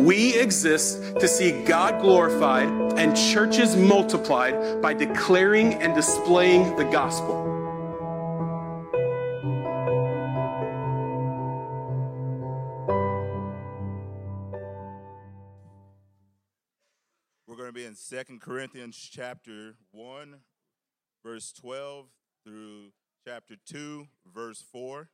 We exist to see God glorified and churches multiplied by declaring and displaying the gospel. We're going to be in Second Corinthians chapter 1, verse 12 through chapter 2, verse 4.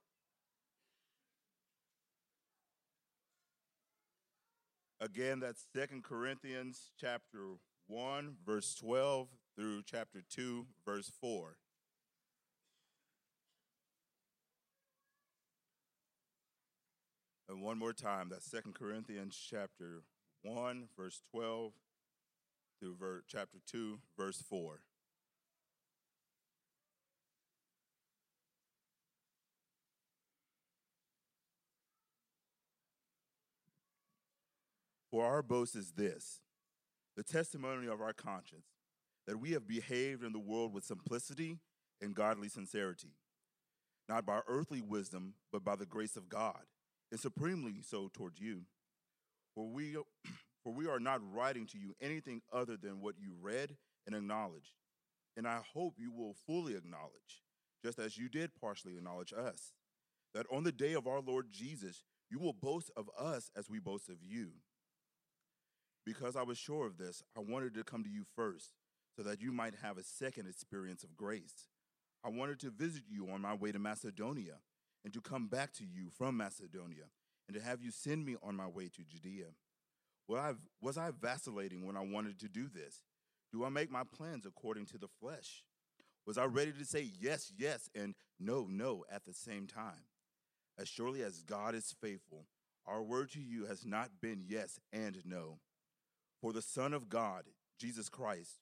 Again, that's Second Corinthians chapter 1, verse 12 through chapter 2, verse 4. And one more time, that's Second Corinthians chapter 1, verse 12 through ver- chapter 2, verse 4. For our boast is this the testimony of our conscience, that we have behaved in the world with simplicity and godly sincerity, not by earthly wisdom, but by the grace of God, and supremely so towards you. For we, for we are not writing to you anything other than what you read and acknowledged, and I hope you will fully acknowledge, just as you did partially acknowledge us, that on the day of our Lord Jesus, you will boast of us as we boast of you. Because I was sure of this, I wanted to come to you first, so that you might have a second experience of grace. I wanted to visit you on my way to Macedonia, and to come back to you from Macedonia, and to have you send me on my way to Judea. Well, I, was I vacillating when I wanted to do this? Do I make my plans according to the flesh? Was I ready to say yes, yes, and no, no at the same time? As surely as God is faithful, our word to you has not been yes and no. For the Son of God, Jesus Christ,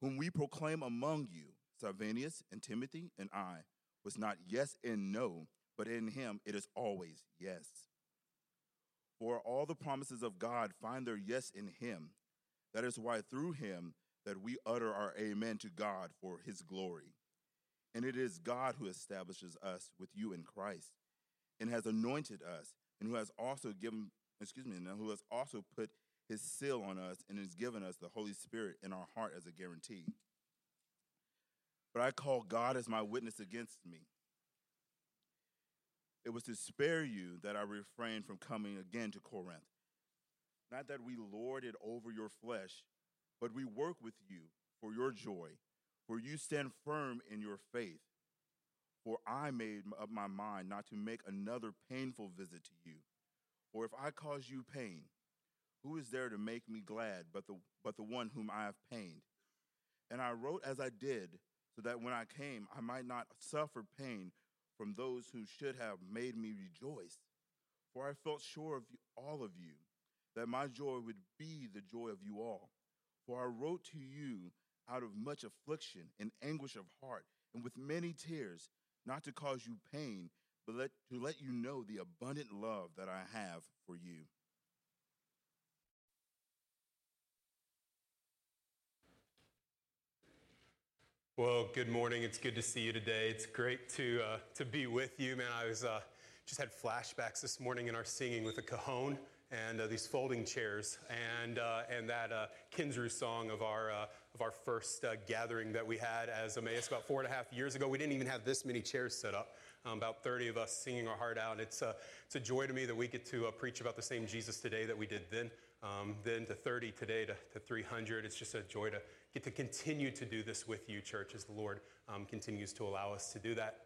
whom we proclaim among you, Silvanus and Timothy and I, was not yes and no, but in him it is always yes. For all the promises of God find their yes in him. That is why through him that we utter our amen to God for his glory. And it is God who establishes us with you in Christ and has anointed us and who has also given excuse me, and who has also put his seal on us and has given us the Holy Spirit in our heart as a guarantee. But I call God as my witness against me. It was to spare you that I refrained from coming again to Corinth. Not that we lord it over your flesh, but we work with you for your joy, for you stand firm in your faith. For I made up my mind not to make another painful visit to you. For if I cause you pain, who is there to make me glad but the, but the one whom I have pained? And I wrote as I did, so that when I came, I might not suffer pain from those who should have made me rejoice. For I felt sure of all of you, that my joy would be the joy of you all. For I wrote to you out of much affliction and anguish of heart, and with many tears, not to cause you pain, but let, to let you know the abundant love that I have for you. Well, good morning. It's good to see you today. It's great to uh, to be with you, man. I was uh, just had flashbacks this morning in our singing with a cajon and uh, these folding chairs and uh, and that uh, song of our uh, of our first gathering that we had as Emmaus about four and a half years ago. We didn't even have this many chairs set up. Um, about 30 of us singing our heart out. It's a, it's a joy to me that we get to preach about the same Jesus today that we did then. Um, then to 30 today to, to 300. It's just a joy to get to continue to do this with you, church, as the Lord um, continues to allow us to do that.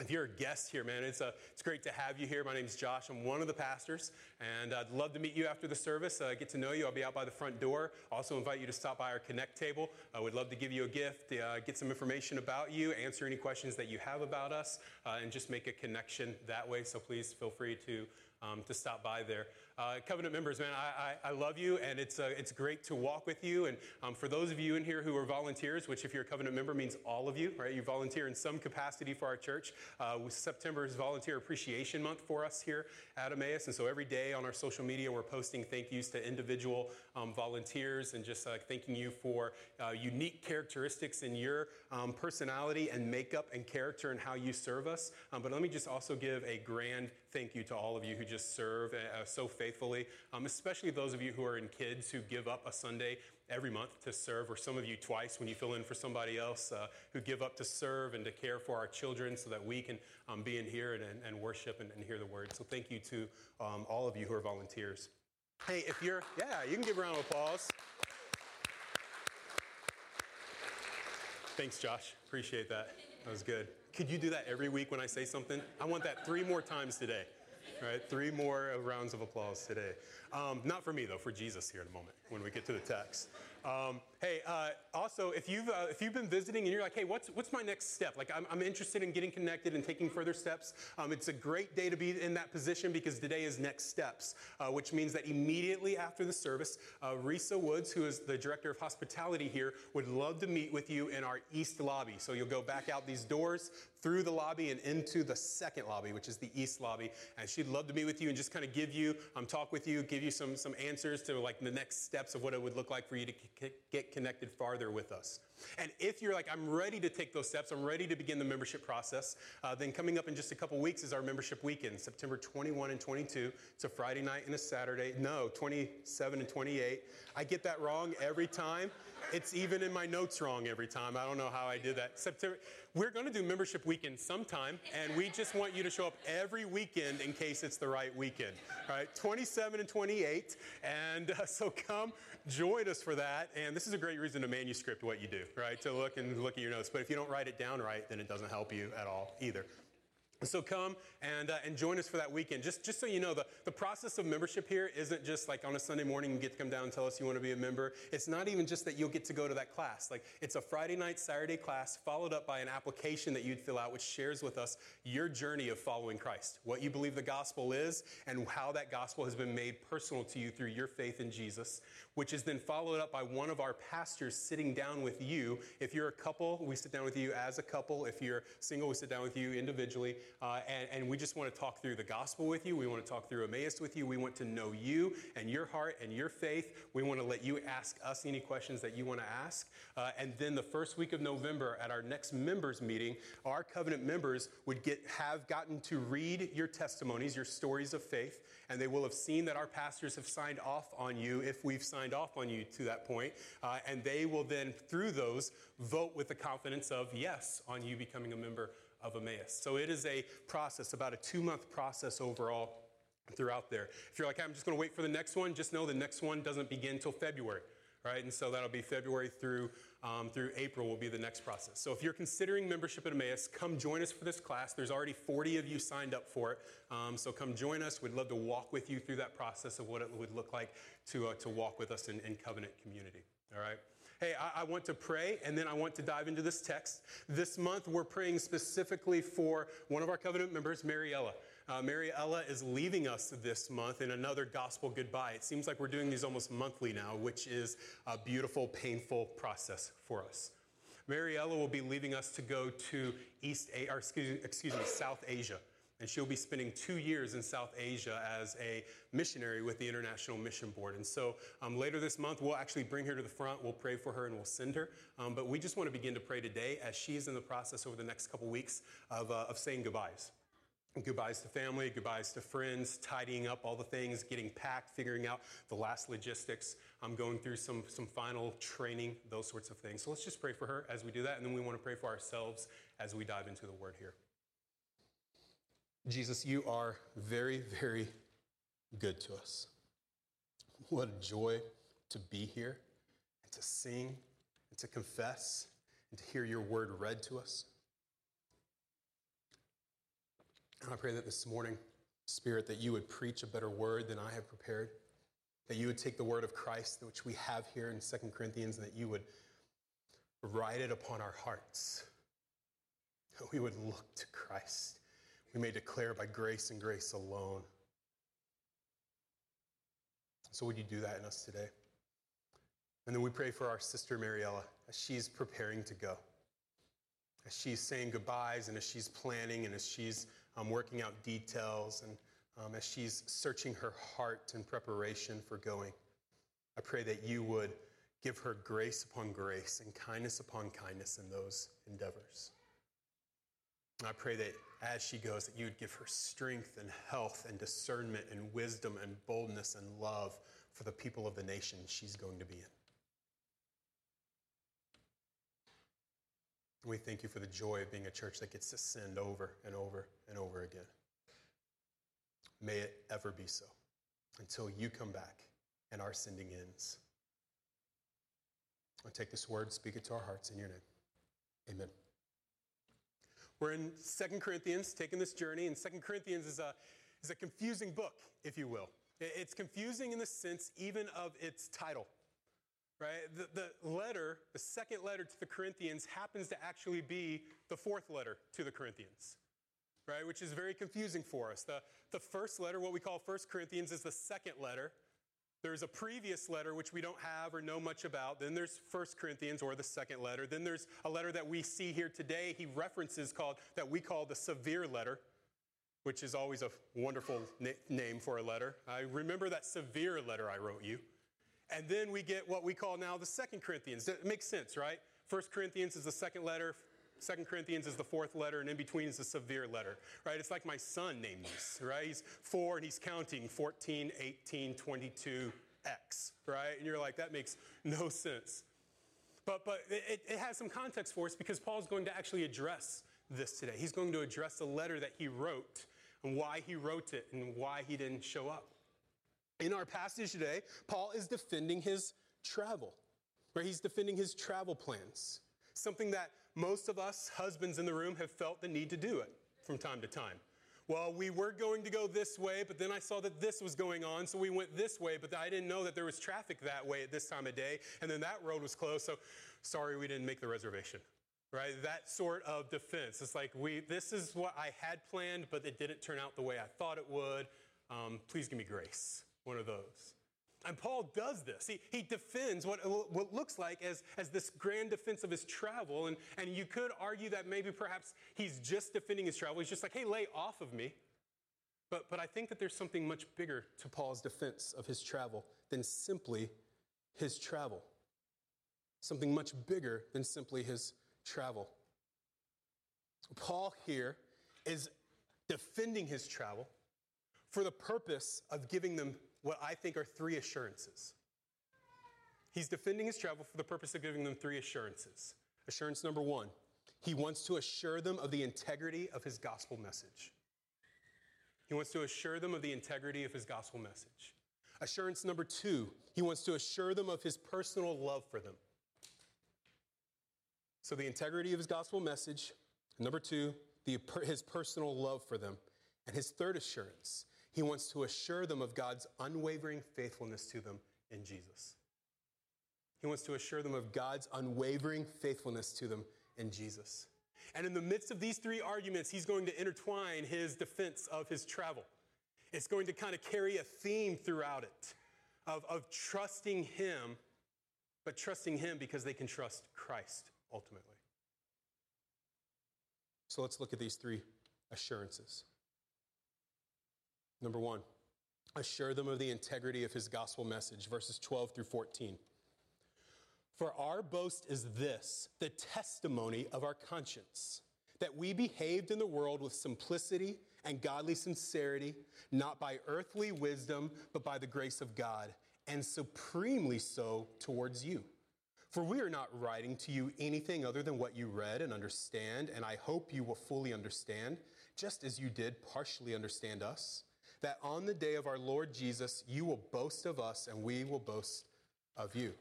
If you're a guest here, man, it's, a, uh, it's great to have you here. My name is Josh. I'm one of the pastors, and I'd love to meet you after the service, uh, get to know you. I'll be out by the front door. Also, invite you to stop by our Connect table. I would love to give you a gift, uh, get some information about you, answer any questions that you have about us, uh, and just make a connection that way. So please feel free to, um, to stop by there. Uh, covenant members, man, I, I, I, love you, and it's, uh, it's great to walk with you. And um, for those of you in here who are volunteers, which if you're a covenant member means all of you, right? You volunteer in some capacity for our church. Uh, September is Volunteer Appreciation Month for us here at Emmaus, and so every day on our social media we're posting thank yous to individual um, volunteers and just uh, thanking you for uh, unique characteristics in your um, personality and makeup and character and how you serve us. Um, but let me just also give a grand thank you to all of you who just serve uh, so faithfully, um, especially those of you who are in kids who give up a Sunday every month to serve, or some of you twice when you fill in for somebody else uh, who give up to serve and to care for our children so that we can um, be in here and, and worship and, and, hear the word. So thank you to um, all of you who are volunteers. Hey, if you're, yeah, you can give a round of applause. Thanks, Josh. Appreciate that. That was good. Could you do that every week when I say something? I want that three more times today. Right, three more rounds of applause today. Um, not for me though, for Jesus here in a moment when we get to the text. Um, hey, uh, also, if you've, uh, if you've been visiting and you're like, hey, what's, what's my next step? Like, I'm, I'm interested in getting connected and taking further steps. Um, it's a great day to be in that position because today is next steps, uh, which means that immediately after the service, uh, Risa Woods, who is the director of hospitality here, would love to meet with you in our east lobby. So you'll go back out these doors, through the lobby and into the second lobby, which is the east lobby. And she'd love to meet with you and just kind of give you, um, talk with you, give you some, some answers to like the next steps of what it would look like for you to get connected farther with us. And if you're like, I'm ready to take those steps, I'm ready to begin the membership process, uh, then coming up in just a couple weeks is our membership weekend, September 21 and 22. It's a Friday night and a Saturday. No, 27 and 28. I get that wrong every time. It's even in my notes wrong every time. I don't know how I did that. September, we're going to do membership weekend sometime, and we just want you to show up every weekend in case it's the right weekend. All right, 27 and 28. And uh, so come join us for that. And this is a great reason to manuscript what you do, right? To look and look at your notes. But if you don't write it down right, then it doesn't help you at all either. So come and, uh, and join us for that weekend. Just, just so you know, the, the process of membership here isn't just like on a Sunday morning you get to come down and tell us you want to be a member. It's not even just that you'll get to go to that class. Like it's a Friday night, Saturday class followed up by an application that you'd fill out which shares with us your journey of following Christ, what you believe the gospel is, and how that gospel has been made personal to you through your faith in Jesus, which is then followed up by one of our pastors sitting down with you. If you're a couple, we sit down with you as a couple. If you're single, we sit down with you individually. Uh, and, and, we just want to talk through the gospel with you. We want to talk through Emmaus with you. We want to know you and your heart and your faith. We want to let you ask us any questions that you want to ask. Uh, and then the first week of November at our next members meeting, our covenant members would get have gotten to read your testimonies, your stories of faith, and they will have seen that our pastors have signed off on you if we've signed off on you to that point. Uh, and they will then, through those, vote with the confidence of yes on you becoming a member of Emmaus. So it is a process, about a two month process overall throughout there. If you're like, I'm just going to wait for the next one, just know the next one doesn't begin until February. Right, and so that'll be February through um, through April will be the next process. So if you're considering membership at Emmaus, come join us for this class. There's already 40 of you signed up for it, um, so come join us. We'd love to walk with you through that process of what it would look like to uh, to walk with us in, in covenant community. All right hey, I, I, want to pray, and then I want to dive into this text. This month, we're praying specifically for one of our covenant members, Mariella. Uh, Mariella is leaving us this month in another gospel goodbye. It seems like we're doing these almost monthly now, which is a beautiful, painful process for us. Mariella will be leaving us to go to East, a- or excuse, excuse me, South Asia and she'll be spending two years in South Asia as a missionary with the International Mission Board. And so um, later this month, we'll actually bring her to the front, we'll pray for her, and we'll send her. Um, but we just want to begin to pray today as she's in the process over the next couple weeks of, uh, of saying goodbyes. Goodbyes to family, goodbyes to friends, tidying up all the things, getting packed, figuring out the last logistics. I'm going through some, some final training, those sorts of things. So let's just pray for her as we do that, and then we want to pray for ourselves as we dive into the word here. Jesus, you are very, very good to us. What a joy to be here and to sing and to confess and to hear your word read to us. And I pray that this morning, Spirit, that you would preach a better word than I have prepared, that you would take the word of Christ, which we have here in Second Corinthians, and that you would write it upon our hearts, that we would look to Christ we may declare by grace and grace alone. So, would you do that in us today? And then we pray for our sister Mariella as she's preparing to go, as she's saying goodbyes, and as she's planning, and as she's um, working out details, and um, as she's searching her heart in preparation for going. I pray that you would give her grace upon grace and kindness upon kindness in those endeavors. I pray that as she goes, that you would give her strength and health and discernment and wisdom and boldness and love for the people of the nation she's going to be in. We thank you for the joy of being a church that gets to send over and over and over again. May it ever be so until you come back and our sending ends. I take this word, speak it to our hearts in your name. Amen. We're in Second Corinthians, taking this journey, and Second Corinthians is a, is a confusing book, if you will. It's confusing in the sense even of its title right? The, the letter, the second letter to the Corinthians, happens to actually be the fourth letter to the Corinthians, right? Which is very confusing for us. The, the first letter, what we call First Corinthians, is the second letter. There's a previous letter which we don't have or know much about. Then there's First Corinthians or the second letter. Then there's a letter that we see here today. He references called that we call the severe letter, which is always a wonderful na- name for a letter. I remember that severe letter I wrote you. And then we get what we call now the Second Corinthians. It makes sense, right? First Corinthians is the second letter. Second Corinthians is the fourth letter, and in between is the severe letter, right? It's like my son named these, right? He's four and he's counting 14, 18, 22, X, right? And you're like, that makes no sense. But, but it, it has some context for us because Paul's going to actually address this today. He's going to address the letter that he wrote and why he wrote it and why he didn't show up. In our passage today, Paul is defending his travel, right? He's defending his travel plans, something that most of us husbands in the room have felt the need to do it from time to time. Well, we were going to go this way, but then I saw that this was going on, so we went this way, but I didn't know that there was traffic that way at this time of day, and then that road was closed, so sorry we didn't make the reservation. Right? That sort of defense. It's like we this is what I had planned, but it didn't turn out the way I thought it would. Um, please give me grace one of those. And Paul does this. He, he defends what, what looks like as, as this grand defense of his travel. And, and you could argue that maybe perhaps he's just defending his travel. He's just like, hey, lay off of me. But, but I think that there's something much bigger to Paul's defense of his travel than simply his travel. Something much bigger than simply his travel. Paul here is defending his travel for the purpose of giving them what I think are three assurances. He's defending his travel for the purpose of giving them three assurances. Assurance number one, he wants to assure them of the integrity of his gospel message. He wants to assure them of the integrity of his gospel message. Assurance number two, he wants to assure them of his personal love for them. So, the integrity of his gospel message. Number two, the, his personal love for them. And his third assurance, he wants to assure them of God's unwavering faithfulness to them in Jesus. He wants to assure them of God's unwavering faithfulness to them in Jesus. And in the midst of these three arguments, he's going to intertwine his defense of his travel. It's going to kind of carry a theme throughout it of, of trusting him, but trusting him because they can trust Christ ultimately. So let's look at these three assurances. Number one, assure them of the integrity of his gospel message, verses 12 through 14. For our boast is this the testimony of our conscience, that we behaved in the world with simplicity and godly sincerity, not by earthly wisdom, but by the grace of God, and supremely so towards you. For we are not writing to you anything other than what you read and understand, and I hope you will fully understand, just as you did partially understand us that on the day of our Lord Jesus, you will boast of us and we will boast of you.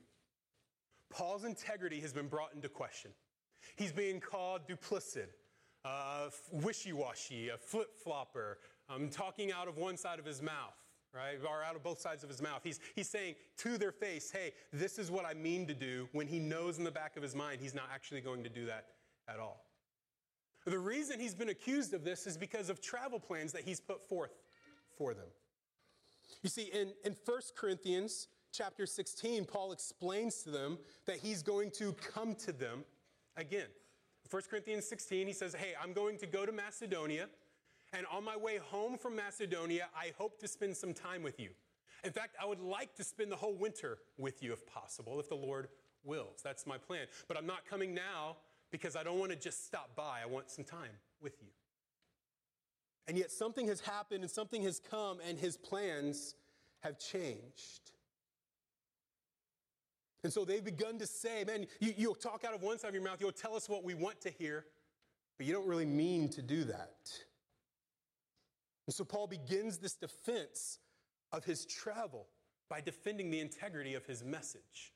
Paul's integrity has been brought into question. He's being called duplicit, uh, wishy washy, a flip flopper, um, talking out of one side of his mouth, right? Or out of both sides of his mouth. He's, he's saying to their face, hey, this is what I mean to do, when he knows in the back of his mind he's not actually going to do that at all. The reason he's been accused of this is because of travel plans that he's put forth for them. You see, in, in 1 Corinthians chapter 16, Paul explains to them that he's going to come to them again. 1 Corinthians 16, he says, Hey, I'm going to go to Macedonia, and on my way home from Macedonia, I hope to spend some time with you. In fact, I would like to spend the whole winter with you if possible, if the Lord wills. That's my plan. But I'm not coming now because I don't want to just stop by. I want some time with you. And yet something has happened and something has come, and his plans have changed. And so they've begun to say, man, you, you'll talk out of one side of your mouth, you'll tell us what we want to hear, but you don't really mean to do that. And so Paul begins this defense of his travel by defending the integrity of his message.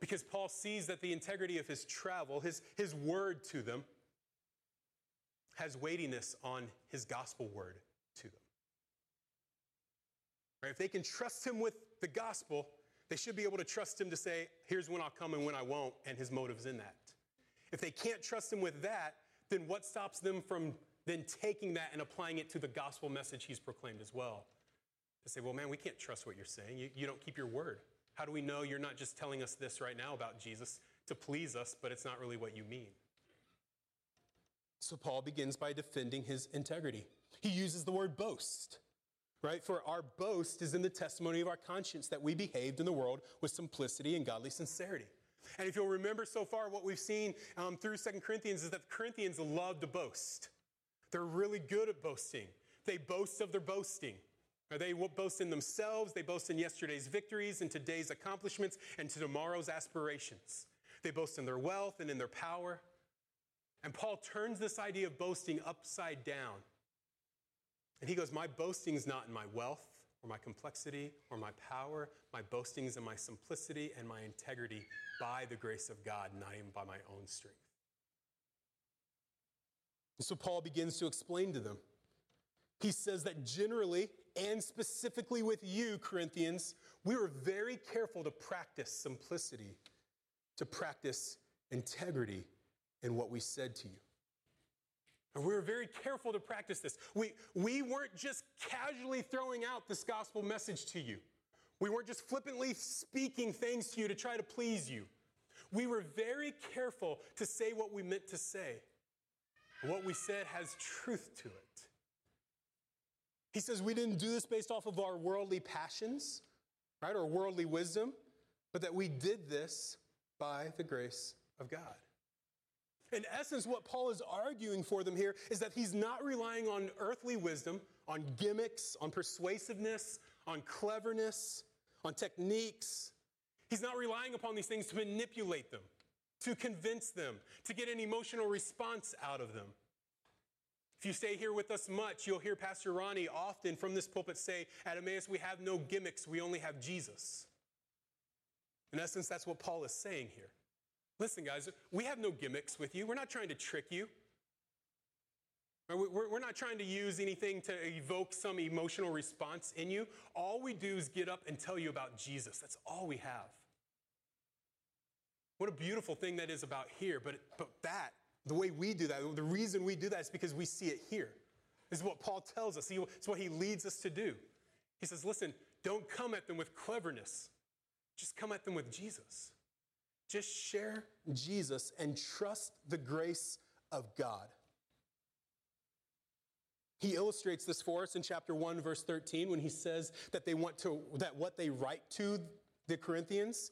Because Paul sees that the integrity of his travel, his, his word to them, has weightiness on his gospel word to them. Right? If they can trust him with the gospel, they should be able to trust him to say, here's when I'll come and when I won't, and his motives in that. If they can't trust him with that, then what stops them from then taking that and applying it to the gospel message he's proclaimed as well? To say, well, man, we can't trust what you're saying. You, you don't keep your word. How do we know you're not just telling us this right now about Jesus to please us, but it's not really what you mean? So Paul begins by defending his integrity. He uses the word boast, right? For our boast is in the testimony of our conscience that we behaved in the world with simplicity and godly sincerity. And if you'll remember so far, what we've seen um, through Second Corinthians is that the Corinthians love to boast. They're really good at boasting. They boast of their boasting. They boast in themselves, they boast in yesterday's victories and today's accomplishments and to tomorrow's aspirations. They boast in their wealth and in their power. And Paul turns this idea of boasting upside down. And he goes, My boasting is not in my wealth or my complexity or my power. My boasting is in my simplicity and my integrity by the grace of God, not even by my own strength. And so Paul begins to explain to them. He says that generally and specifically with you, Corinthians, we were very careful to practice simplicity, to practice integrity in what we said to you. And we were very careful to practice this. We, we weren't just casually throwing out this gospel message to you. We weren't just flippantly speaking things to you to try to please you. We were very careful to say what we meant to say. What we said has truth to it. He says we didn't do this based off of our worldly passions, right, or worldly wisdom, but that we did this by the grace of God. In essence, what Paul is arguing for them here is that he's not relying on earthly wisdom, on gimmicks, on persuasiveness, on cleverness, on techniques. He's not relying upon these things to manipulate them, to convince them, to get an emotional response out of them. If you stay here with us much, you'll hear Pastor Ronnie often from this pulpit say, At Emmaus, we have no gimmicks, we only have Jesus. In essence, that's what Paul is saying here. Listen, guys, we have no gimmicks with you. We're not trying to trick you. We're not trying to use anything to evoke some emotional response in you. All we do is get up and tell you about Jesus. That's all we have. What a beautiful thing that is about here, but, but that the way we do that, the reason we do that is because we see it here. This is what Paul tells us. It's what he leads us to do. He says, listen, don't come at them with cleverness. Just come at them with Jesus. Just share Jesus and trust the grace of God. He illustrates this for us in chapter 1 verse 13 when he says that they want to that what they write to the Corinthians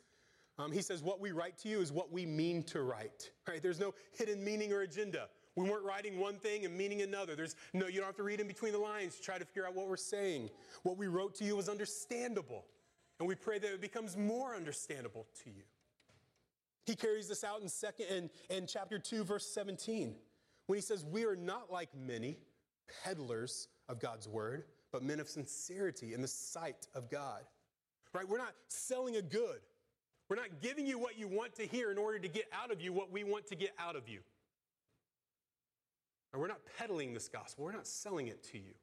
um, he says, What we write to you is what we mean to write. Right? There's no hidden meaning or agenda. We weren't writing one thing and meaning another. There's no, you don't have to read in between the lines to try to figure out what we're saying. What we wrote to you was understandable. And we pray that it becomes more understandable to you. He carries this out in second in, in chapter 2, verse 17, when he says, We are not like many peddlers of God's word, but men of sincerity in the sight of God. Right? We're not selling a good. We're not giving you what you want to hear in order to get out of you what we want to get out of you. And we're not peddling this gospel, we're not selling it to you.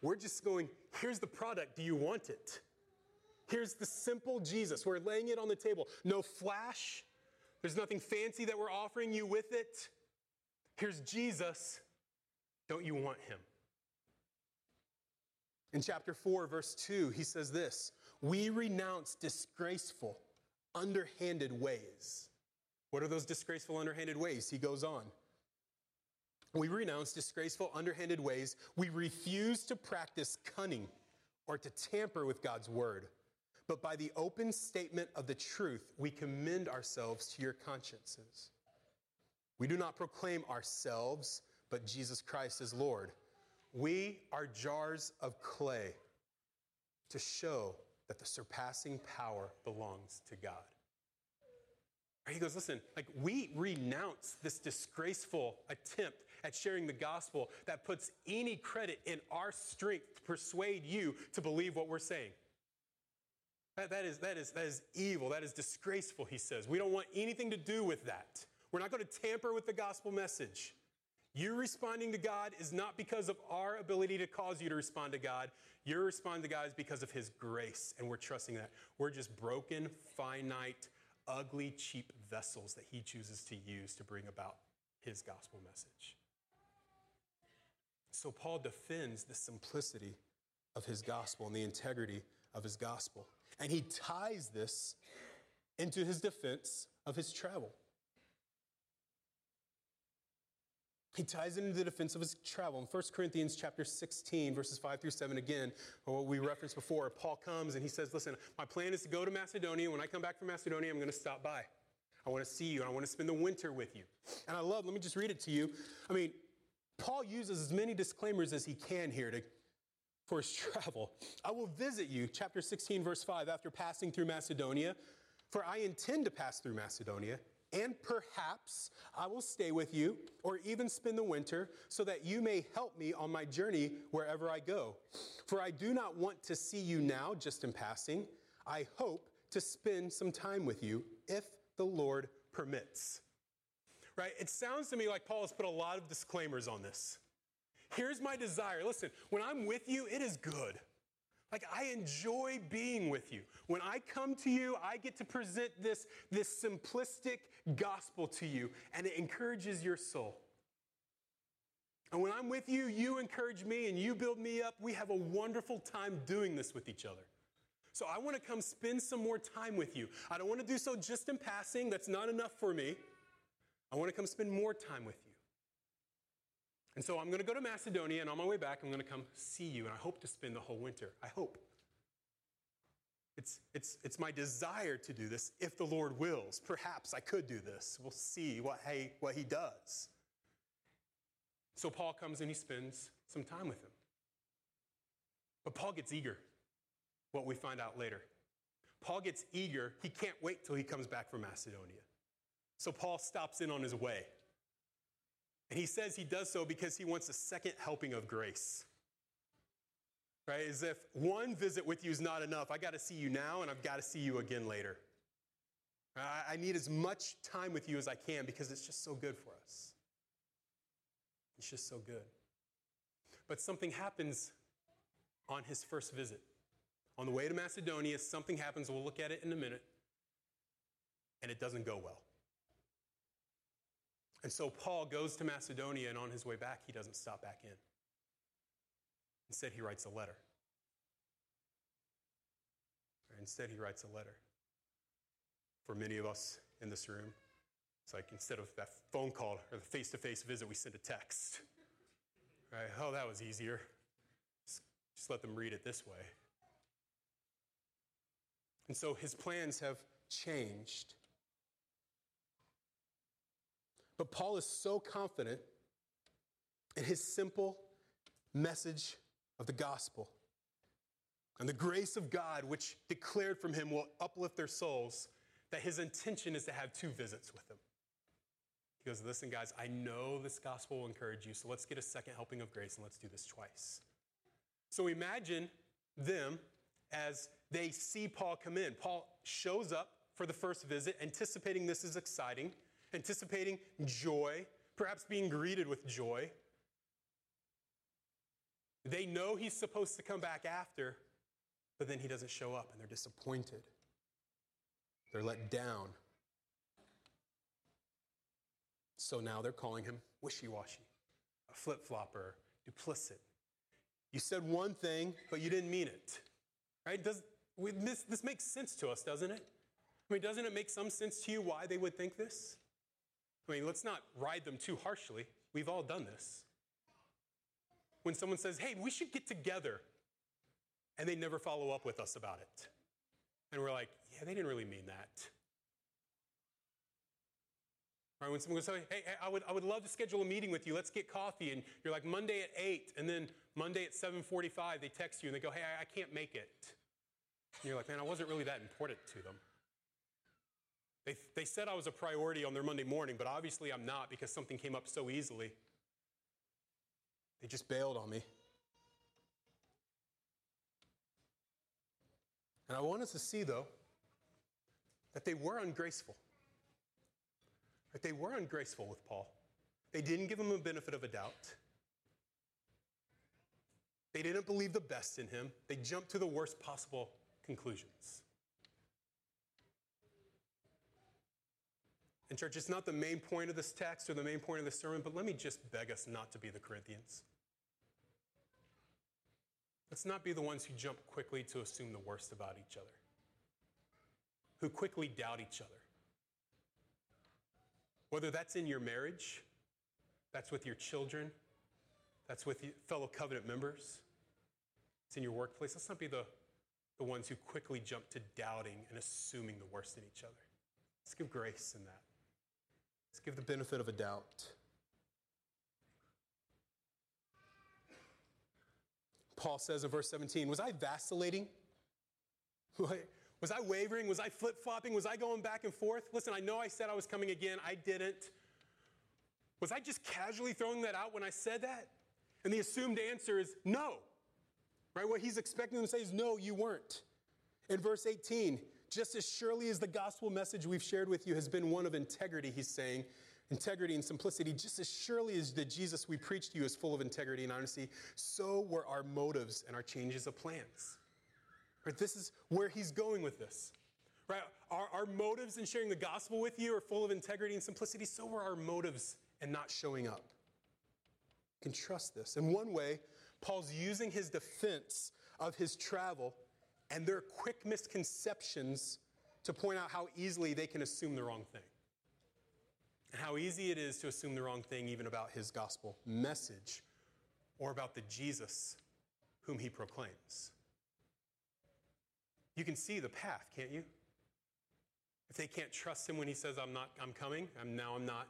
We're just going, here's the product. Do you want it? Here's the simple Jesus. We're laying it on the table. No flash. There's nothing fancy that we're offering you with it. Here's Jesus. Don't you want him? In chapter 4, verse 2, he says this we renounce disgraceful, underhanded ways. What are those disgraceful, underhanded ways? He goes on. We renounce disgraceful, underhanded ways. We refuse to practice cunning or to tamper with God's word. But by the open statement of the truth, we commend ourselves to your consciences. We do not proclaim ourselves, but Jesus Christ is Lord. We are jars of clay to show that the surpassing power belongs to God. He goes, listen, like we renounce this disgraceful attempt at sharing the gospel that puts any credit in our strength to persuade you to believe what we're saying. That, that, is, that, is, that is evil. That is disgraceful, he says. We don't want anything to do with that. We're not going to tamper with the gospel message. You responding to God is not because of our ability to cause you to respond to God. Your respond to God is because of His grace, and we're trusting that. We're just broken, finite, ugly, cheap vessels that He chooses to use to bring about His gospel message. So Paul defends the simplicity of his gospel and the integrity of his gospel. And he ties this into his defense of his travel. He ties it into the defense of his travel. In 1 Corinthians chapter 16, verses 5 through 7, again, what we referenced before, Paul comes and he says, Listen, my plan is to go to Macedonia. When I come back from Macedonia, I'm going to stop by. I want to see you I want to spend the winter with you. And I love, let me just read it to you. I mean, Paul uses as many disclaimers as he can here to, for his travel. I will visit you, chapter 16, verse 5, after passing through Macedonia, for I intend to pass through Macedonia and perhaps I will stay with you or even spend the winter so that you may help me on my journey wherever I go. For I do not want to see you now just in passing. I hope to spend some time with you if the Lord permits. Right? It sounds to me like Paul has put a lot of disclaimers on this. Here's my desire. Listen, when I'm with you, it is good. Like, I enjoy being with you. When I come to you, I get to present this, this simplistic gospel to you, and it encourages your soul. And when I'm with you, you encourage me and you build me up. We have a wonderful time doing this with each other. So I want to come spend some more time with you. I don't want to do so just in passing, that's not enough for me. I want to come spend more time with you. And so I'm going to go to Macedonia, and on my way back, I'm going to come see you, and I hope to spend the whole winter. I hope. It's, it's, it's my desire to do this if the Lord wills. Perhaps I could do this. We'll see what he, what he does. So Paul comes and he spends some time with him. But Paul gets eager, what we find out later. Paul gets eager. He can't wait till he comes back from Macedonia. So Paul stops in on his way. And he says he does so because he wants a second helping of grace. Right? As if one visit with you is not enough. I got to see you now and I've got to see you again later. I need as much time with you as I can because it's just so good for us. It's just so good. But something happens on his first visit. On the way to Macedonia, something happens. We'll look at it in a minute. And it doesn't go well. And so Paul goes to Macedonia, and on his way back, he doesn't stop back in. Instead, he writes a letter. Instead, he writes a letter. For many of us in this room, it's like instead of that phone call or the face to face visit, we send a text. Right? Oh, that was easier. Just, just let them read it this way. And so his plans have changed. But Paul is so confident in his simple message of the gospel and the grace of God, which declared from him will uplift their souls, that his intention is to have two visits with them. He goes, Listen, guys, I know this gospel will encourage you, so let's get a second helping of grace and let's do this twice. So imagine them as they see Paul come in. Paul shows up for the first visit, anticipating this is exciting anticipating joy, perhaps being greeted with joy. They know he's supposed to come back after, but then he doesn't show up and they're disappointed. They're let down. So now they're calling him wishy washy, a flip flopper, duplicit. You said one thing, but you didn't mean it. Right? Does, this, this makes sense to us, doesn't it? I mean, doesn't it make some sense to you why they would think this? I mean, let's not ride them too harshly. We've all done this. When someone says, hey, we should get together, and they never follow up with us about it. And we're like, yeah, they didn't really mean that. Right? When someone goes, hey, I would, I would love to schedule a meeting with you. Let's get coffee. And you're like, Monday at 8. And then Monday at 7.45, they text you and they go, hey, I, I can't make it. And you're like, man, I wasn't really that important to them. They, they said I was a priority on their Monday morning, but obviously I'm not because something came up so easily. They just bailed on me. And I want us to see, though, that they were ungraceful. That they were ungraceful with Paul. They didn't give him a benefit of a doubt. They didn't believe the best in him. They jumped to the worst possible conclusions. And, church, it's not the main point of this text or the main point of this sermon, but let me just beg us not to be the Corinthians. Let's not be the ones who jump quickly to assume the worst about each other, who quickly doubt each other. Whether that's in your marriage, that's with your children, that's with fellow covenant members, it's in your workplace. Let's not be the, the ones who quickly jump to doubting and assuming the worst in each other. Let's give grace in that. Let's give the benefit of a doubt. Paul says in verse 17, Was I vacillating? Was I wavering? Was I flip flopping? Was I going back and forth? Listen, I know I said I was coming again. I didn't. Was I just casually throwing that out when I said that? And the assumed answer is no. Right? What he's expecting them to say is no, you weren't. In verse 18, just as surely as the gospel message we've shared with you has been one of integrity, he's saying, integrity and simplicity, just as surely as the Jesus we preached to you is full of integrity and honesty, so were our motives and our changes of plans. Right? This is where he's going with this. Right? Our, our motives in sharing the gospel with you are full of integrity and simplicity, so were our motives in not showing up. You can trust this. In one way, Paul's using his defense of his travel and their quick misconceptions to point out how easily they can assume the wrong thing. And how easy it is to assume the wrong thing even about his gospel message or about the Jesus whom he proclaims. You can see the path, can't you? If they can't trust him when he says, I'm not, I'm coming, I'm now I'm not,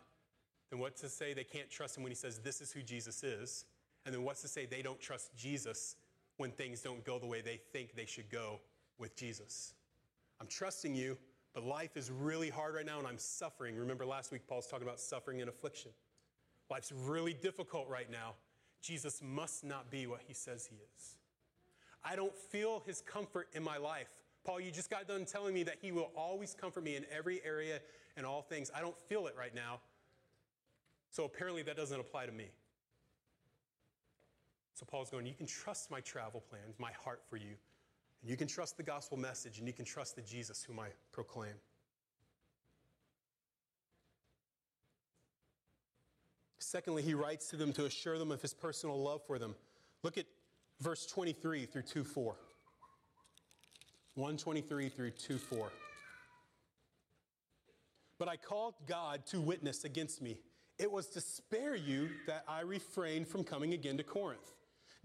then what's to say they can't trust him when he says, This is who Jesus is? And then what's to say they don't trust Jesus when things don't go the way they think they should go with Jesus? I'm trusting you, but life is really hard right now and I'm suffering. Remember last week, Paul's talking about suffering and affliction. Life's really difficult right now. Jesus must not be what he says he is. I don't feel his comfort in my life. Paul, you just got done telling me that he will always comfort me in every area and all things. I don't feel it right now. So apparently that doesn't apply to me. So Paul's going, You can trust my travel plans, my heart for you. And you can trust the gospel message, and you can trust the Jesus whom I proclaim. Secondly, he writes to them to assure them of his personal love for them. Look at verse 23 through 2 4. 123 through 2 4. But I called God to witness against me. It was to spare you that I refrained from coming again to Corinth.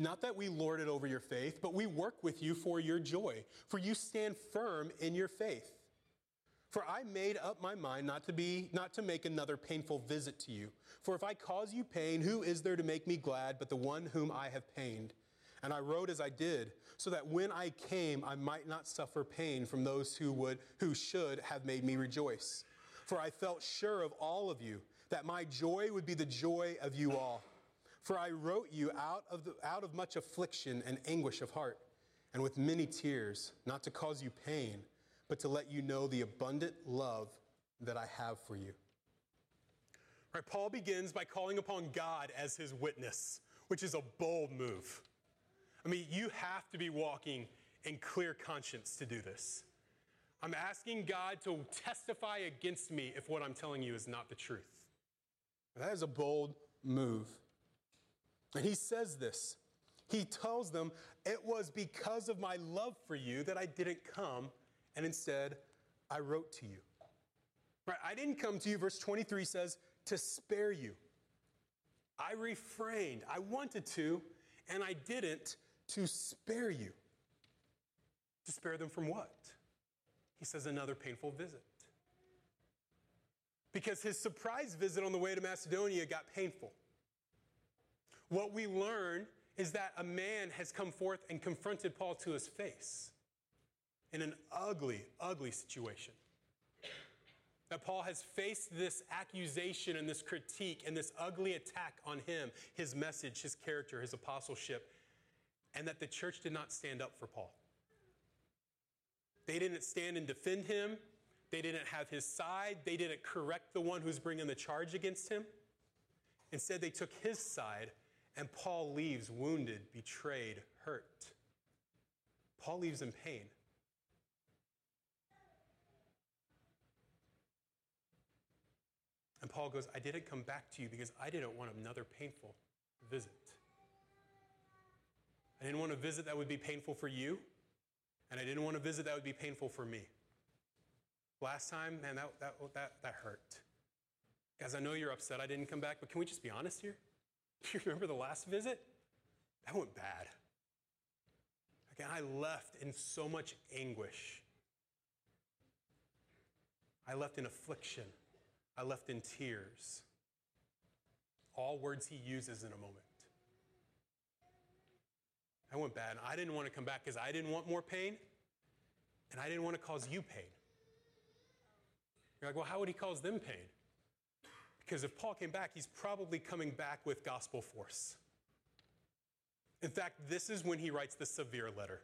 Not that we lord it over your faith, but we work with you for your joy, for you stand firm in your faith. For I made up my mind not to be not to make another painful visit to you. For if I cause you pain, who is there to make me glad but the one whom I have pained? And I wrote as I did, so that when I came I might not suffer pain from those who would who should have made me rejoice. For I felt sure of all of you that my joy would be the joy of you all. For I wrote you out of, the, out of much affliction and anguish of heart, and with many tears, not to cause you pain, but to let you know the abundant love that I have for you. Right, Paul begins by calling upon God as his witness, which is a bold move. I mean, you have to be walking in clear conscience to do this. I'm asking God to testify against me if what I'm telling you is not the truth. That is a bold move. And he says this. He tells them, It was because of my love for you that I didn't come, and instead I wrote to you. Right? I didn't come to you, verse 23 says, to spare you. I refrained. I wanted to, and I didn't to spare you. To spare them from what? He says, another painful visit. because his surprise visit on the way to Macedonia got painful. What we learn is that a man has come forth and confronted Paul to his face in an ugly, ugly situation. That Paul has faced this accusation and this critique and this ugly attack on him, his message, his character, his apostleship, and that the church did not stand up for Paul. They didn't stand and defend him. They didn't have his side. They didn't correct the one who's bringing the charge against him. Instead, they took his side, and Paul leaves wounded, betrayed, hurt. Paul leaves in pain. And Paul goes, I didn't come back to you because I didn't want another painful visit. I didn't want a visit that would be painful for you, and I didn't want a visit that would be painful for me. Last time, man, that, that, that, that hurt. Guys, I know you're upset I didn't come back, but can we just be honest here? Do you remember the last visit? That went bad. Again, I left in so much anguish. I left in affliction. I left in tears. All words he uses in a moment. I went bad. I didn't want to come back because I didn't want more pain, and I didn't want to cause you pain. You're like, well, how would he cause them pain? Because if Paul came back, he's probably coming back with gospel force. In fact, this is when he writes the severe letter.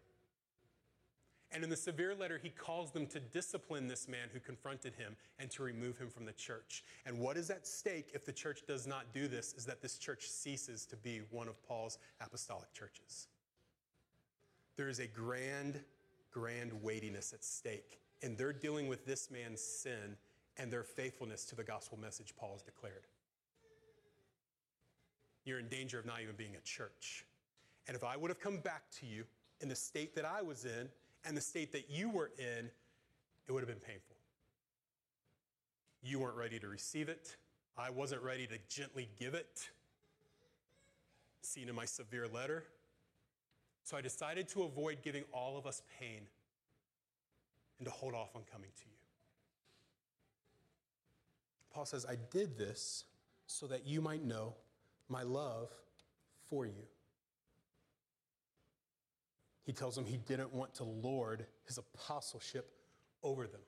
And in the severe letter, he calls them to discipline this man who confronted him and to remove him from the church. And what is at stake if the church does not do this is that this church ceases to be one of Paul's apostolic churches. There is a grand, grand weightiness at stake. And they're dealing with this man's sin and their faithfulness to the gospel message Paul has declared. You're in danger of not even being a church. And if I would have come back to you in the state that I was in, and the state that you were in, it would have been painful. You weren't ready to receive it. I wasn't ready to gently give it. Seen in my severe letter. So I decided to avoid giving all of us pain and to hold off on coming to you. Paul says, I did this so that you might know my love for you. He tells them he didn't want to lord his apostleship over them.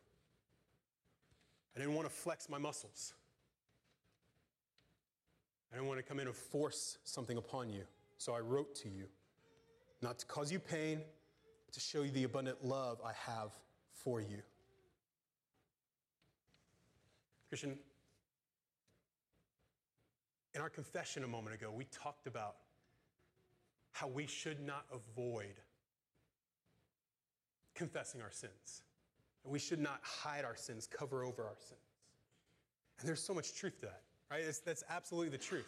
I didn't want to flex my muscles. I didn't want to come in and force something upon you. So I wrote to you, not to cause you pain, but to show you the abundant love I have for you. Christian, in our confession a moment ago, we talked about how we should not avoid confessing our sins. And we should not hide our sins, cover over our sins. And there's so much truth to that, right? It's, that's absolutely the truth.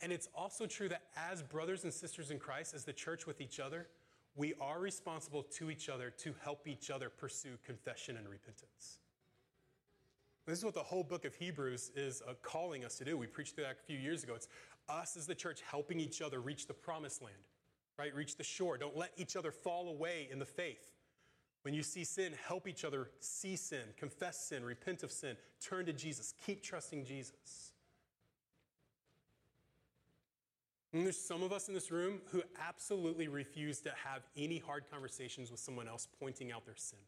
And it's also true that as brothers and sisters in Christ, as the church with each other, we are responsible to each other to help each other pursue confession and repentance. This is what the whole book of Hebrews is uh, calling us to do. We preached that a few years ago. It's us as the church helping each other reach the promised land right? Reach the shore. Don't let each other fall away in the faith. When you see sin, help each other see sin, confess sin, repent of sin, turn to Jesus, keep trusting Jesus. And there's some of us in this room who absolutely refuse to have any hard conversations with someone else pointing out their sin.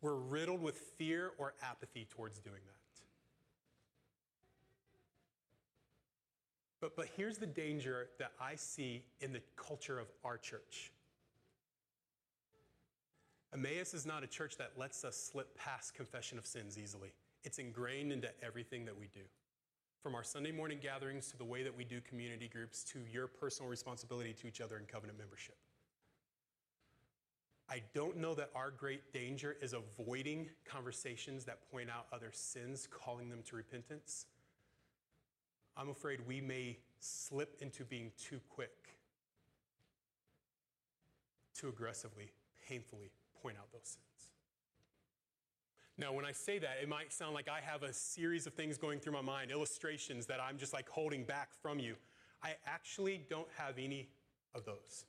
We're riddled with fear or apathy towards doing that. But, but here's the danger that I see in the culture of our church. Emmaus is not a church that lets us slip past confession of sins easily. It's ingrained into everything that we do. From our Sunday morning gatherings to the way that we do community groups to your personal responsibility to each other in covenant membership. I don't know that our great danger is avoiding conversations that point out other sins, calling them to repentance. I'm afraid we may slip into being too quick to aggressively, painfully point out those sins. Now, when I say that, it might sound like I have a series of things going through my mind, illustrations that I'm just like holding back from you. I actually don't have any of those.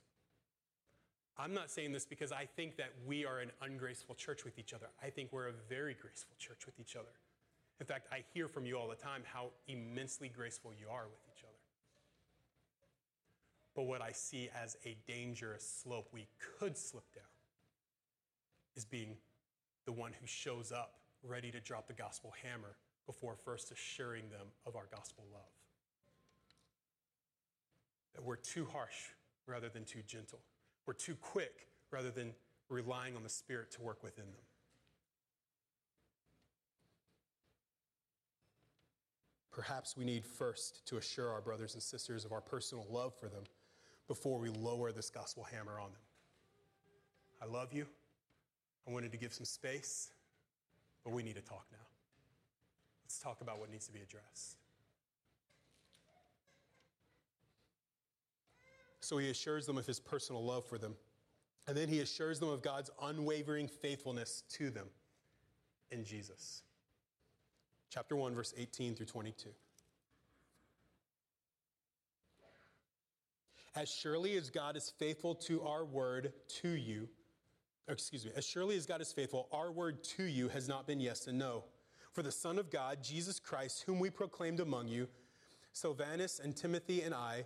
I'm not saying this because I think that we are an ungraceful church with each other. I think we're a very graceful church with each other. In fact, I hear from you all the time how immensely graceful you are with each other. But what I see as a dangerous slope we could slip down is being the one who shows up ready to drop the gospel hammer before first assuring them of our gospel love. That we're too harsh rather than too gentle. We're too quick rather than relying on the Spirit to work within them. Perhaps we need first to assure our brothers and sisters of our personal love for them before we lower this gospel hammer on them. I love you. I wanted to give some space, but we need to talk now. Let's talk about what needs to be addressed. So he assures them of his personal love for them. And then he assures them of God's unwavering faithfulness to them in Jesus. Chapter 1, verse 18 through 22. As surely as God is faithful to our word to you, excuse me, as surely as God is faithful, our word to you has not been yes and no. For the Son of God, Jesus Christ, whom we proclaimed among you, Silvanus and Timothy and I,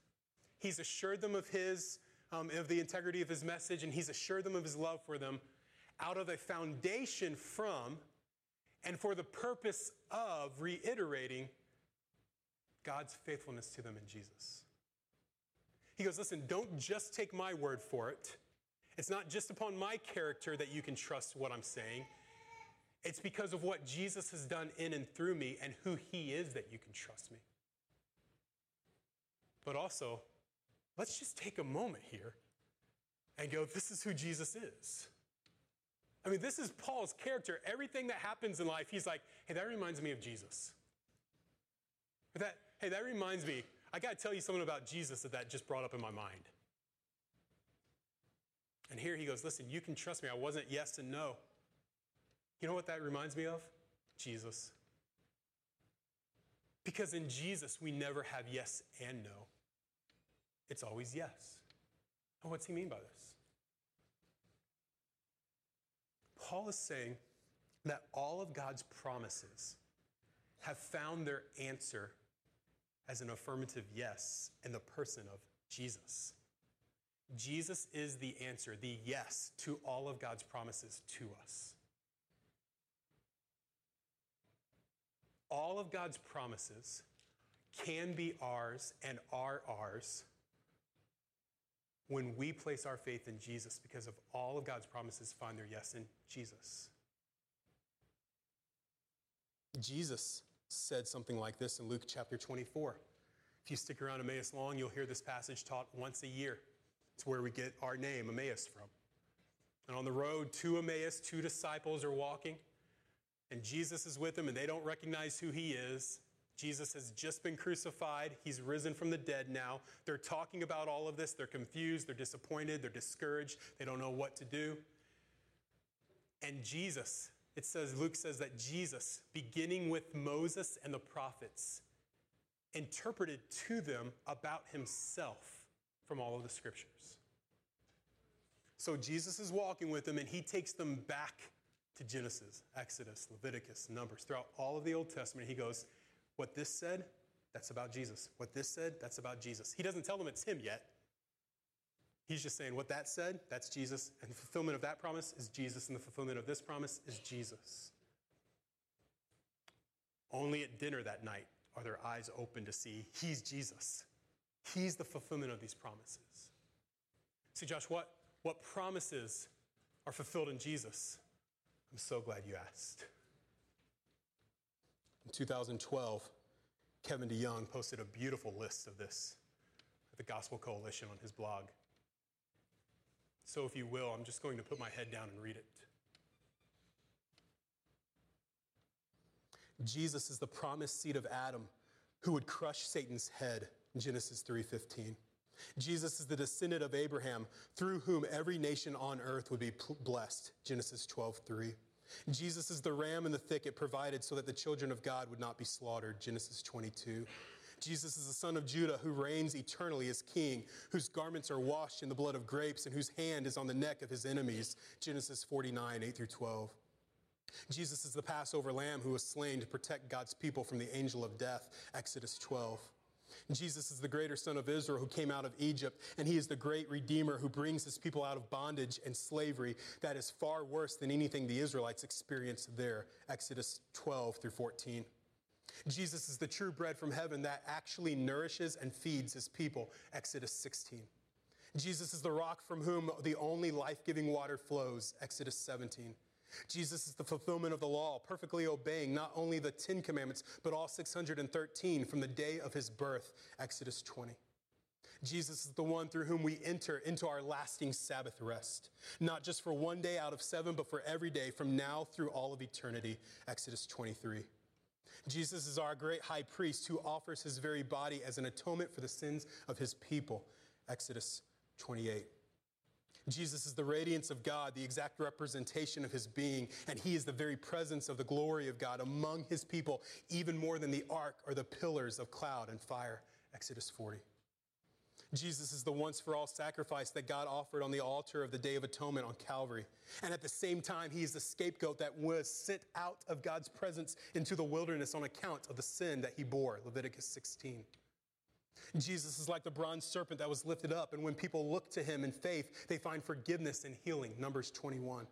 He's assured them of his, um, of the integrity of his message, and he's assured them of his love for them out of a foundation from and for the purpose of reiterating God's faithfulness to them in Jesus. He goes, Listen, don't just take my word for it. It's not just upon my character that you can trust what I'm saying. It's because of what Jesus has done in and through me and who he is that you can trust me. But also, let's just take a moment here and go, this is who Jesus is. I mean, this is Paul's character. Everything that happens in life, he's like, hey, that reminds me of Jesus. That, hey, that reminds me, I got to tell you something about Jesus that that just brought up in my mind. And here he goes, listen, you can trust me. I wasn't yes and no. You know what that reminds me of? Jesus. Because in Jesus, we never have yes and no. It's always yes. And what's he mean by this? Paul is saying that all of God's promises have found their answer as an affirmative yes in the person of Jesus. Jesus is the answer, the yes to all of God's promises to us. All of God's promises can be ours and are ours when we place our faith in Jesus because of all of God's promises find their yes in Jesus. Jesus said something like this in Luke chapter 24. If you stick around Emmaus long, you'll hear this passage taught once a year. It's where we get our name, Emmaus, from. And on the road to Emmaus, two disciples are walking, and Jesus is with them, and they don't recognize who he is. Jesus has just been crucified. He's risen from the dead now. They're talking about all of this. They're confused. They're disappointed. They're discouraged. They don't know what to do. And Jesus, it says, Luke says that Jesus, beginning with Moses and the prophets, interpreted to them about himself from all of the scriptures. So Jesus is walking with them and he takes them back to Genesis, Exodus, Leviticus, Numbers, throughout all of the Old Testament. He goes, what this said, that's about Jesus. What this said, that's about Jesus. He doesn't tell them it's him yet. He's just saying what that said, that's Jesus. And the fulfillment of that promise is Jesus, and the fulfillment of this promise is Jesus. Only at dinner that night are their eyes open to see he's Jesus. He's the fulfillment of these promises. See, Josh, what, what promises are fulfilled in Jesus? I'm so glad you asked. In 2012, Kevin DeYoung posted a beautiful list of this at the Gospel Coalition on his blog. So, if you will, I'm just going to put my head down and read it. Jesus is the promised seed of Adam who would crush Satan's head, Genesis 3:15. Jesus is the descendant of Abraham through whom every nation on earth would be blessed, Genesis 12:3. Jesus is the ram in the thicket provided so that the children of God would not be slaughtered, Genesis 22. Jesus is the son of Judah who reigns eternally as king, whose garments are washed in the blood of grapes and whose hand is on the neck of his enemies, Genesis 49, 8 through 12. Jesus is the Passover lamb who was slain to protect God's people from the angel of death, Exodus 12. Jesus is the greater son of Israel who came out of Egypt, and he is the great redeemer who brings his people out of bondage and slavery that is far worse than anything the Israelites experienced there. Exodus 12 through 14. Jesus is the true bread from heaven that actually nourishes and feeds his people. Exodus 16. Jesus is the rock from whom the only life giving water flows. Exodus 17. Jesus is the fulfillment of the law, perfectly obeying not only the Ten Commandments, but all 613 from the day of his birth, Exodus 20. Jesus is the one through whom we enter into our lasting Sabbath rest, not just for one day out of seven, but for every day from now through all of eternity, Exodus 23. Jesus is our great high priest who offers his very body as an atonement for the sins of his people, Exodus 28. Jesus is the radiance of God, the exact representation of his being, and he is the very presence of the glory of God among his people, even more than the ark or the pillars of cloud and fire. Exodus 40. Jesus is the once for all sacrifice that God offered on the altar of the Day of Atonement on Calvary. And at the same time, he is the scapegoat that was sent out of God's presence into the wilderness on account of the sin that he bore. Leviticus 16. Jesus is like the bronze serpent that was lifted up, and when people look to him in faith, they find forgiveness and healing. Numbers 21.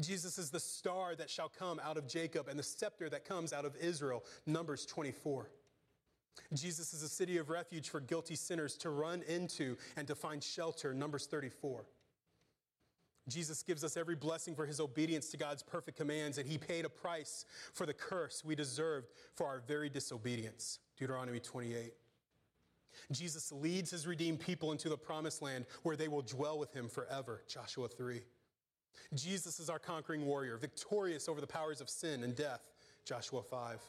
Jesus is the star that shall come out of Jacob and the scepter that comes out of Israel. Numbers 24. Jesus is a city of refuge for guilty sinners to run into and to find shelter. Numbers 34. Jesus gives us every blessing for his obedience to God's perfect commands, and he paid a price for the curse we deserved for our very disobedience. Deuteronomy 28. Jesus leads his redeemed people into the promised land where they will dwell with him forever. Joshua 3. Jesus is our conquering warrior, victorious over the powers of sin and death. Joshua 5.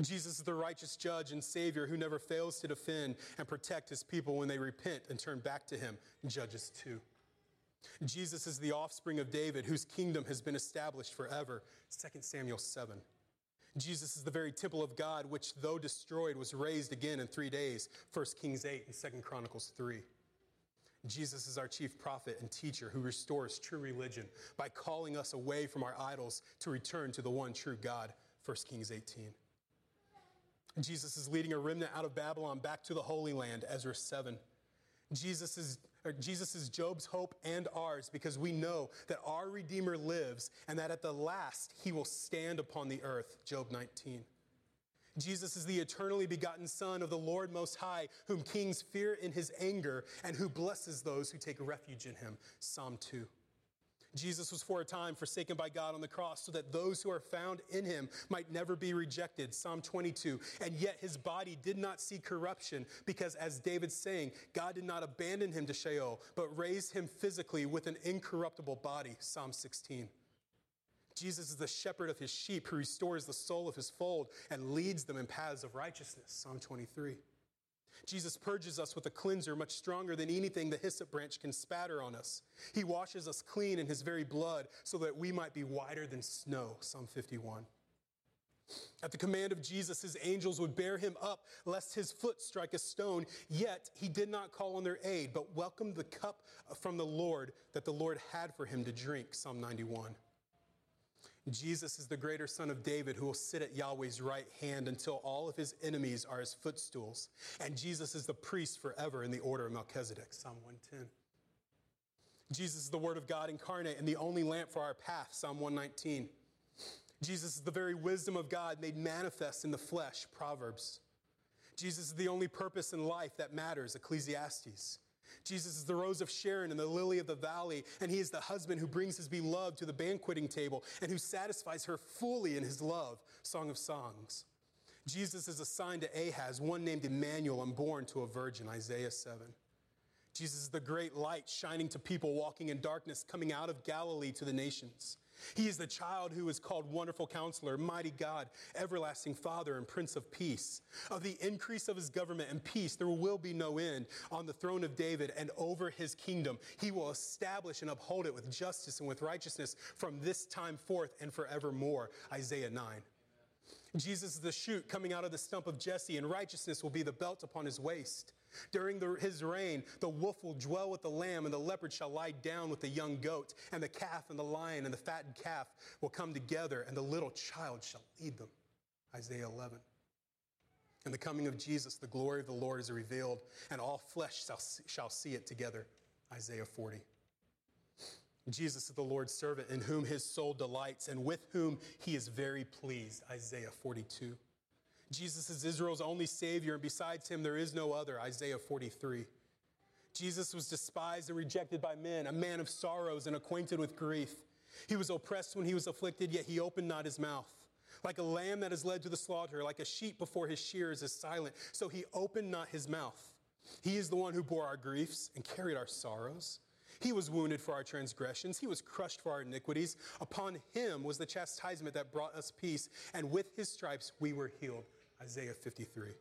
Jesus is the righteous judge and savior who never fails to defend and protect his people when they repent and turn back to him. Judges 2. Jesus is the offspring of David whose kingdom has been established forever. 2 Samuel 7. Jesus is the very temple of God, which, though destroyed, was raised again in three days. 1 Kings 8 and 2 Chronicles 3. Jesus is our chief prophet and teacher who restores true religion by calling us away from our idols to return to the one true God. 1 Kings 18. Jesus is leading a remnant out of Babylon back to the Holy Land, Ezra 7. Jesus is, Jesus is Job's hope and ours because we know that our Redeemer lives and that at the last he will stand upon the earth, Job 19. Jesus is the eternally begotten Son of the Lord Most High, whom kings fear in his anger and who blesses those who take refuge in him, Psalm 2. Jesus was for a time forsaken by God on the cross so that those who are found in him might never be rejected. Psalm 22. And yet his body did not see corruption because, as David's saying, God did not abandon him to Sheol, but raised him physically with an incorruptible body. Psalm 16. Jesus is the shepherd of his sheep who restores the soul of his fold and leads them in paths of righteousness. Psalm 23. Jesus purges us with a cleanser much stronger than anything the hyssop branch can spatter on us. He washes us clean in his very blood so that we might be whiter than snow. Psalm 51. At the command of Jesus, his angels would bear him up lest his foot strike a stone. Yet he did not call on their aid, but welcomed the cup from the Lord that the Lord had for him to drink. Psalm 91. Jesus is the greater son of David who will sit at Yahweh's right hand until all of his enemies are his footstools. And Jesus is the priest forever in the order of Melchizedek. Psalm 110. Jesus is the word of God incarnate and the only lamp for our path. Psalm 119. Jesus is the very wisdom of God made manifest in the flesh. Proverbs. Jesus is the only purpose in life that matters. Ecclesiastes. Jesus is the rose of Sharon and the lily of the valley, and he is the husband who brings his beloved to the banqueting table and who satisfies her fully in his love. Song of Songs. Jesus is assigned to Ahaz, one named Emmanuel and born to a virgin, Isaiah 7. Jesus is the great light shining to people walking in darkness, coming out of Galilee to the nations. He is the child who is called Wonderful Counselor, Mighty God, Everlasting Father, and Prince of Peace. Of the increase of his government and peace, there will be no end on the throne of David and over his kingdom. He will establish and uphold it with justice and with righteousness from this time forth and forevermore. Isaiah 9. Jesus is the shoot coming out of the stump of Jesse, and righteousness will be the belt upon his waist. During the, his reign, the wolf will dwell with the lamb, and the leopard shall lie down with the young goat, and the calf and the lion and the fattened calf will come together, and the little child shall lead them. Isaiah 11. In the coming of Jesus, the glory of the Lord is revealed, and all flesh shall, shall see it together. Isaiah 40. Jesus is the Lord's servant in whom his soul delights and with whom he is very pleased. Isaiah 42. Jesus is Israel's only Savior, and besides him, there is no other. Isaiah 43. Jesus was despised and rejected by men, a man of sorrows and acquainted with grief. He was oppressed when he was afflicted, yet he opened not his mouth. Like a lamb that is led to the slaughter, like a sheep before his shears is silent, so he opened not his mouth. He is the one who bore our griefs and carried our sorrows. He was wounded for our transgressions. He was crushed for our iniquities. Upon him was the chastisement that brought us peace, and with his stripes we were healed. Isaiah 53.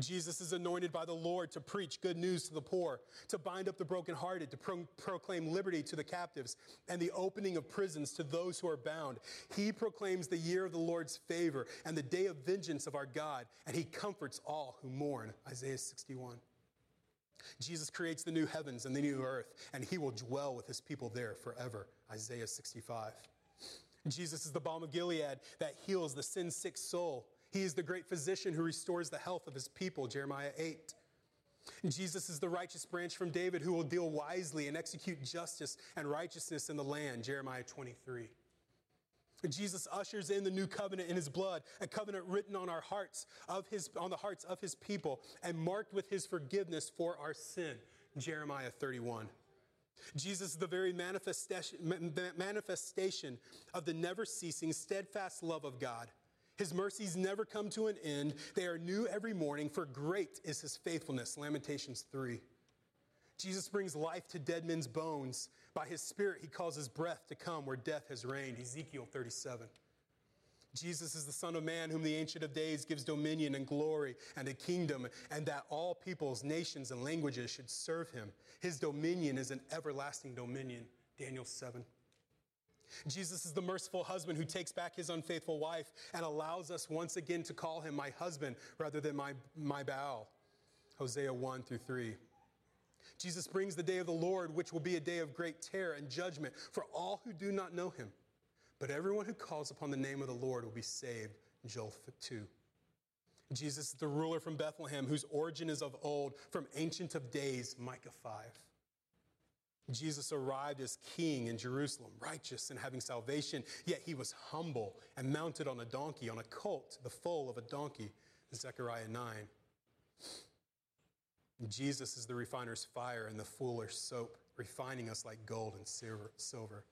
Jesus is anointed by the Lord to preach good news to the poor, to bind up the brokenhearted, to pro- proclaim liberty to the captives, and the opening of prisons to those who are bound. He proclaims the year of the Lord's favor and the day of vengeance of our God, and he comforts all who mourn. Isaiah 61. Jesus creates the new heavens and the new earth, and he will dwell with his people there forever. Isaiah 65. Jesus is the balm of Gilead that heals the sin sick soul. He is the great physician who restores the health of his people, Jeremiah 8. Jesus is the righteous branch from David who will deal wisely and execute justice and righteousness in the land, Jeremiah 23. Jesus ushers in the new covenant in his blood, a covenant written on our hearts of his on the hearts of his people and marked with his forgiveness for our sin, Jeremiah 31. Jesus is the very manifestation, of the never ceasing, steadfast love of God. His mercies never come to an end. They are new every morning, for great is his faithfulness. Lamentations 3. Jesus brings life to dead men's bones. By his spirit, he causes breath to come where death has reigned. Ezekiel 37. Jesus is the Son of Man, whom the Ancient of Days gives dominion and glory and a kingdom, and that all peoples, nations, and languages should serve him. His dominion is an everlasting dominion. Daniel 7. Jesus is the merciful husband who takes back his unfaithful wife and allows us once again to call him my husband rather than my, my Baal. Hosea 1 through 3. Jesus brings the day of the Lord, which will be a day of great terror and judgment for all who do not know him. But everyone who calls upon the name of the Lord will be saved. Joel 2. Jesus is the ruler from Bethlehem, whose origin is of old, from ancient of days, Micah 5. Jesus arrived as king in Jerusalem, righteous and having salvation, yet he was humble and mounted on a donkey, on a colt, the foal of a donkey, Zechariah 9. Jesus is the refiner's fire and the fuller's soap, refining us like gold and silver.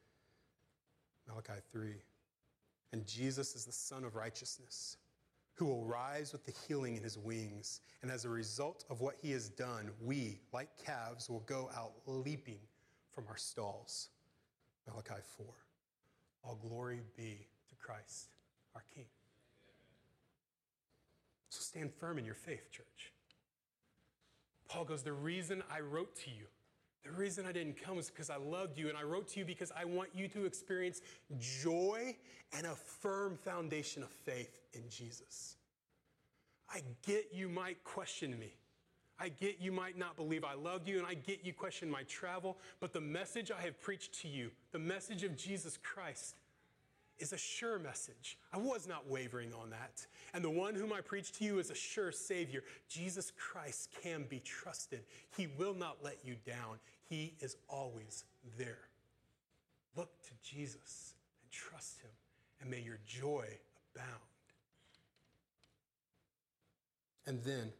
Malachi 3. And Jesus is the Sun of righteousness, who will rise with the healing in his wings. And as a result of what he has done, we, like calves, will go out leaping from our stalls. Malachi 4. All glory be to Christ, our King. So stand firm in your faith, church. Paul goes, The reason I wrote to you, the reason I didn't come was because I loved you, and I wrote to you because I want you to experience joy and a firm foundation of faith in Jesus. I get you might question me. I get you might not believe I loved you, and I get you question my travel, but the message I have preached to you, the message of Jesus Christ, is a sure message. I was not wavering on that. And the one whom I preach to you is a sure Savior. Jesus Christ can be trusted. He will not let you down, He is always there. Look to Jesus and trust Him, and may your joy abound. And then,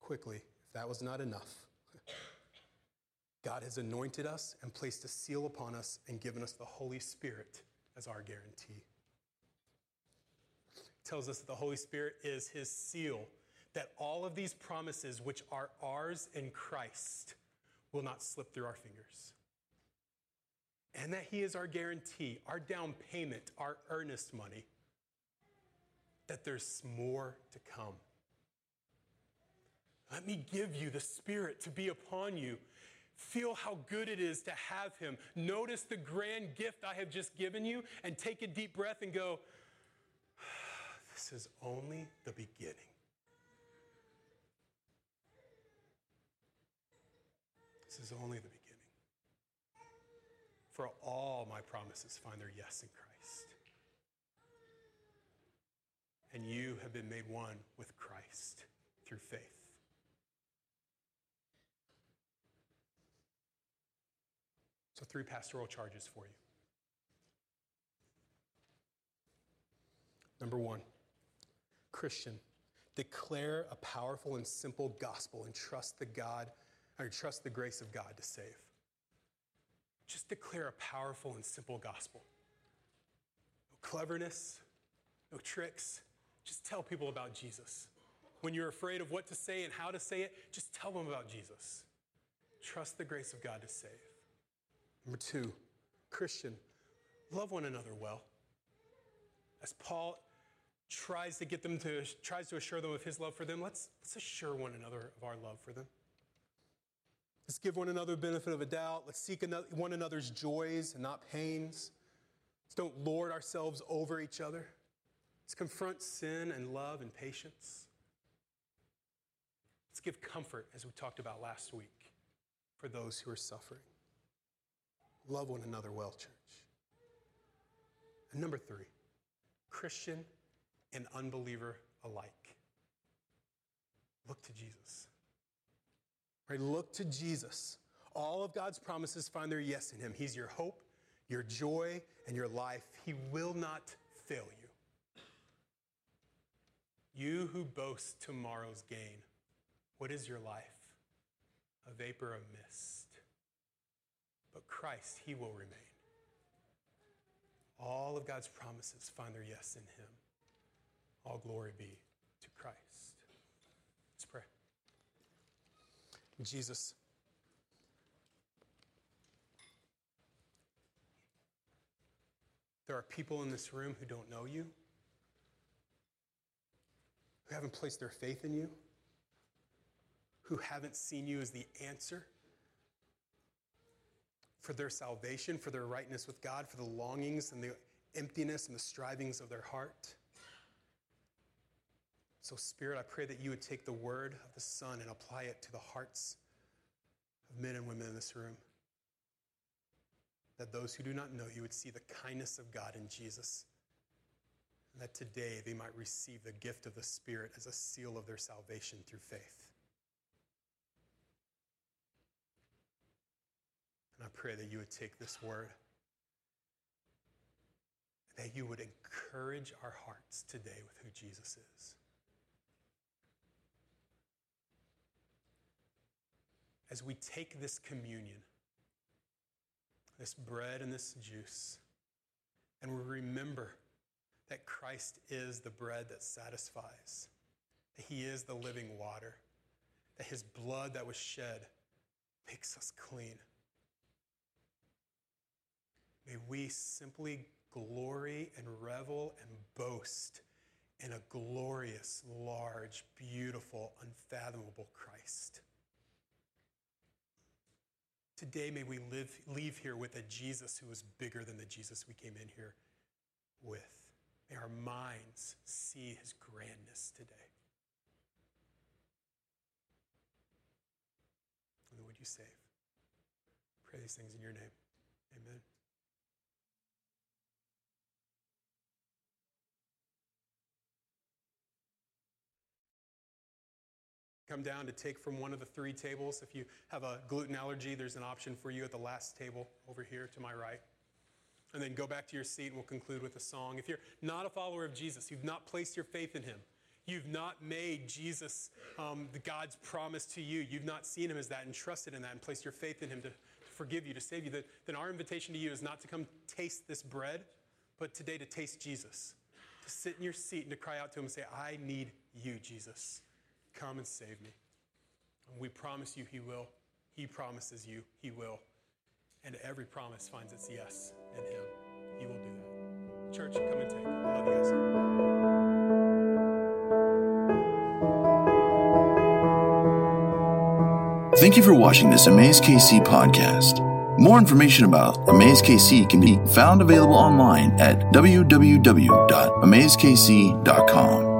quickly, if that was not enough, God has anointed us and placed a seal upon us and given us the Holy Spirit as our guarantee. It tells us that the Holy Spirit is his seal, that all of these promises, which are ours in Christ, will not slip through our fingers. and that He is our guarantee, our down payment, our earnest money, that there's more to come. Let me give you the Spirit to be upon you. Feel how good it is to have Him. Notice the grand gift I have just given you and take a deep breath and go, This is only the beginning. This is only the beginning. For all my promises find their yes in Christ. And you have been made one with Christ through faith. So, three pastoral charges for you. Number one, Christian, declare a powerful and simple gospel and trust the God, or trust the grace of God to save. Just declare a powerful and simple gospel. No cleverness, no tricks. Just tell people about Jesus. When you're afraid of what to say and how to say it, just tell them about Jesus. Trust the grace of God to save. Number two, Christian, love one another well. As Paul tries to get them to tries to assure them of his love for them, let's, let's assure one another of our love for them. Let's give one another benefit of a doubt. Let's seek one another's joys and not pains. Let's don't lord ourselves over each other. Let's confront sin and love and patience. Let's give comfort, as we talked about last week, for those who are suffering. Love one another well, church. And number three, Christian and unbeliever alike. Look to Jesus. Right? Look to Jesus. All of God's promises find their yes in him. He's your hope, your joy, and your life. He will not fail you. You who boast tomorrow's gain, what is your life? A vapor of mist. But Christ, He will remain. All of God's promises find their yes in Him. All glory be to Christ. Let's pray. Jesus, there are people in this room who don't know you, who haven't placed their faith in you, who haven't seen you as the answer for their salvation, for their rightness with God, for the longings and the emptiness and the strivings of their heart. So, Spirit, I pray that you would take the word of the Son and apply it to the hearts of men and women in this room. That those who do not know you would see the kindness of God in Jesus. And that today they might receive the gift of the Spirit as a seal of their salvation through faith. And I pray that you would take this word, that you would encourage our hearts today with who Jesus is. as we take this communion, this bread and this juice, and we remember that Christ is the bread that satisfies, that He is the living water, that His blood that was shed makes us clean. May we simply glory and revel and boast in a glorious, large, beautiful, unfathomable Christ. Today, may we live, leave here with a Jesus who is bigger than the Jesus we came in here with. May our minds see his grandness today. And would you save? Pray these things in your name. Amen. Come down to take from one of the three tables. If you have a gluten allergy, there's an option for you at the last table over here to my right. And then go back to your seat and we'll conclude with a song. If you're not a follower of Jesus, you've not placed your faith in him, you've not made Jesus um, the God's promise to you, you've not seen him as that and trusted in that and placed your faith in him to, to forgive you, to save you, then, then our invitation to you is not to come taste this bread, but today to taste Jesus. To sit in your seat and to cry out to him and say, I need you, Jesus. Come and save me. And we promise you He will. He promises you He will. and every promise finds its yes in Him. He will do that. Church, come and take. I love you guys. Thank you for watching this Emmaus KC podcast. More information about Emmaus KC can be found available online at www.emmauskc.com.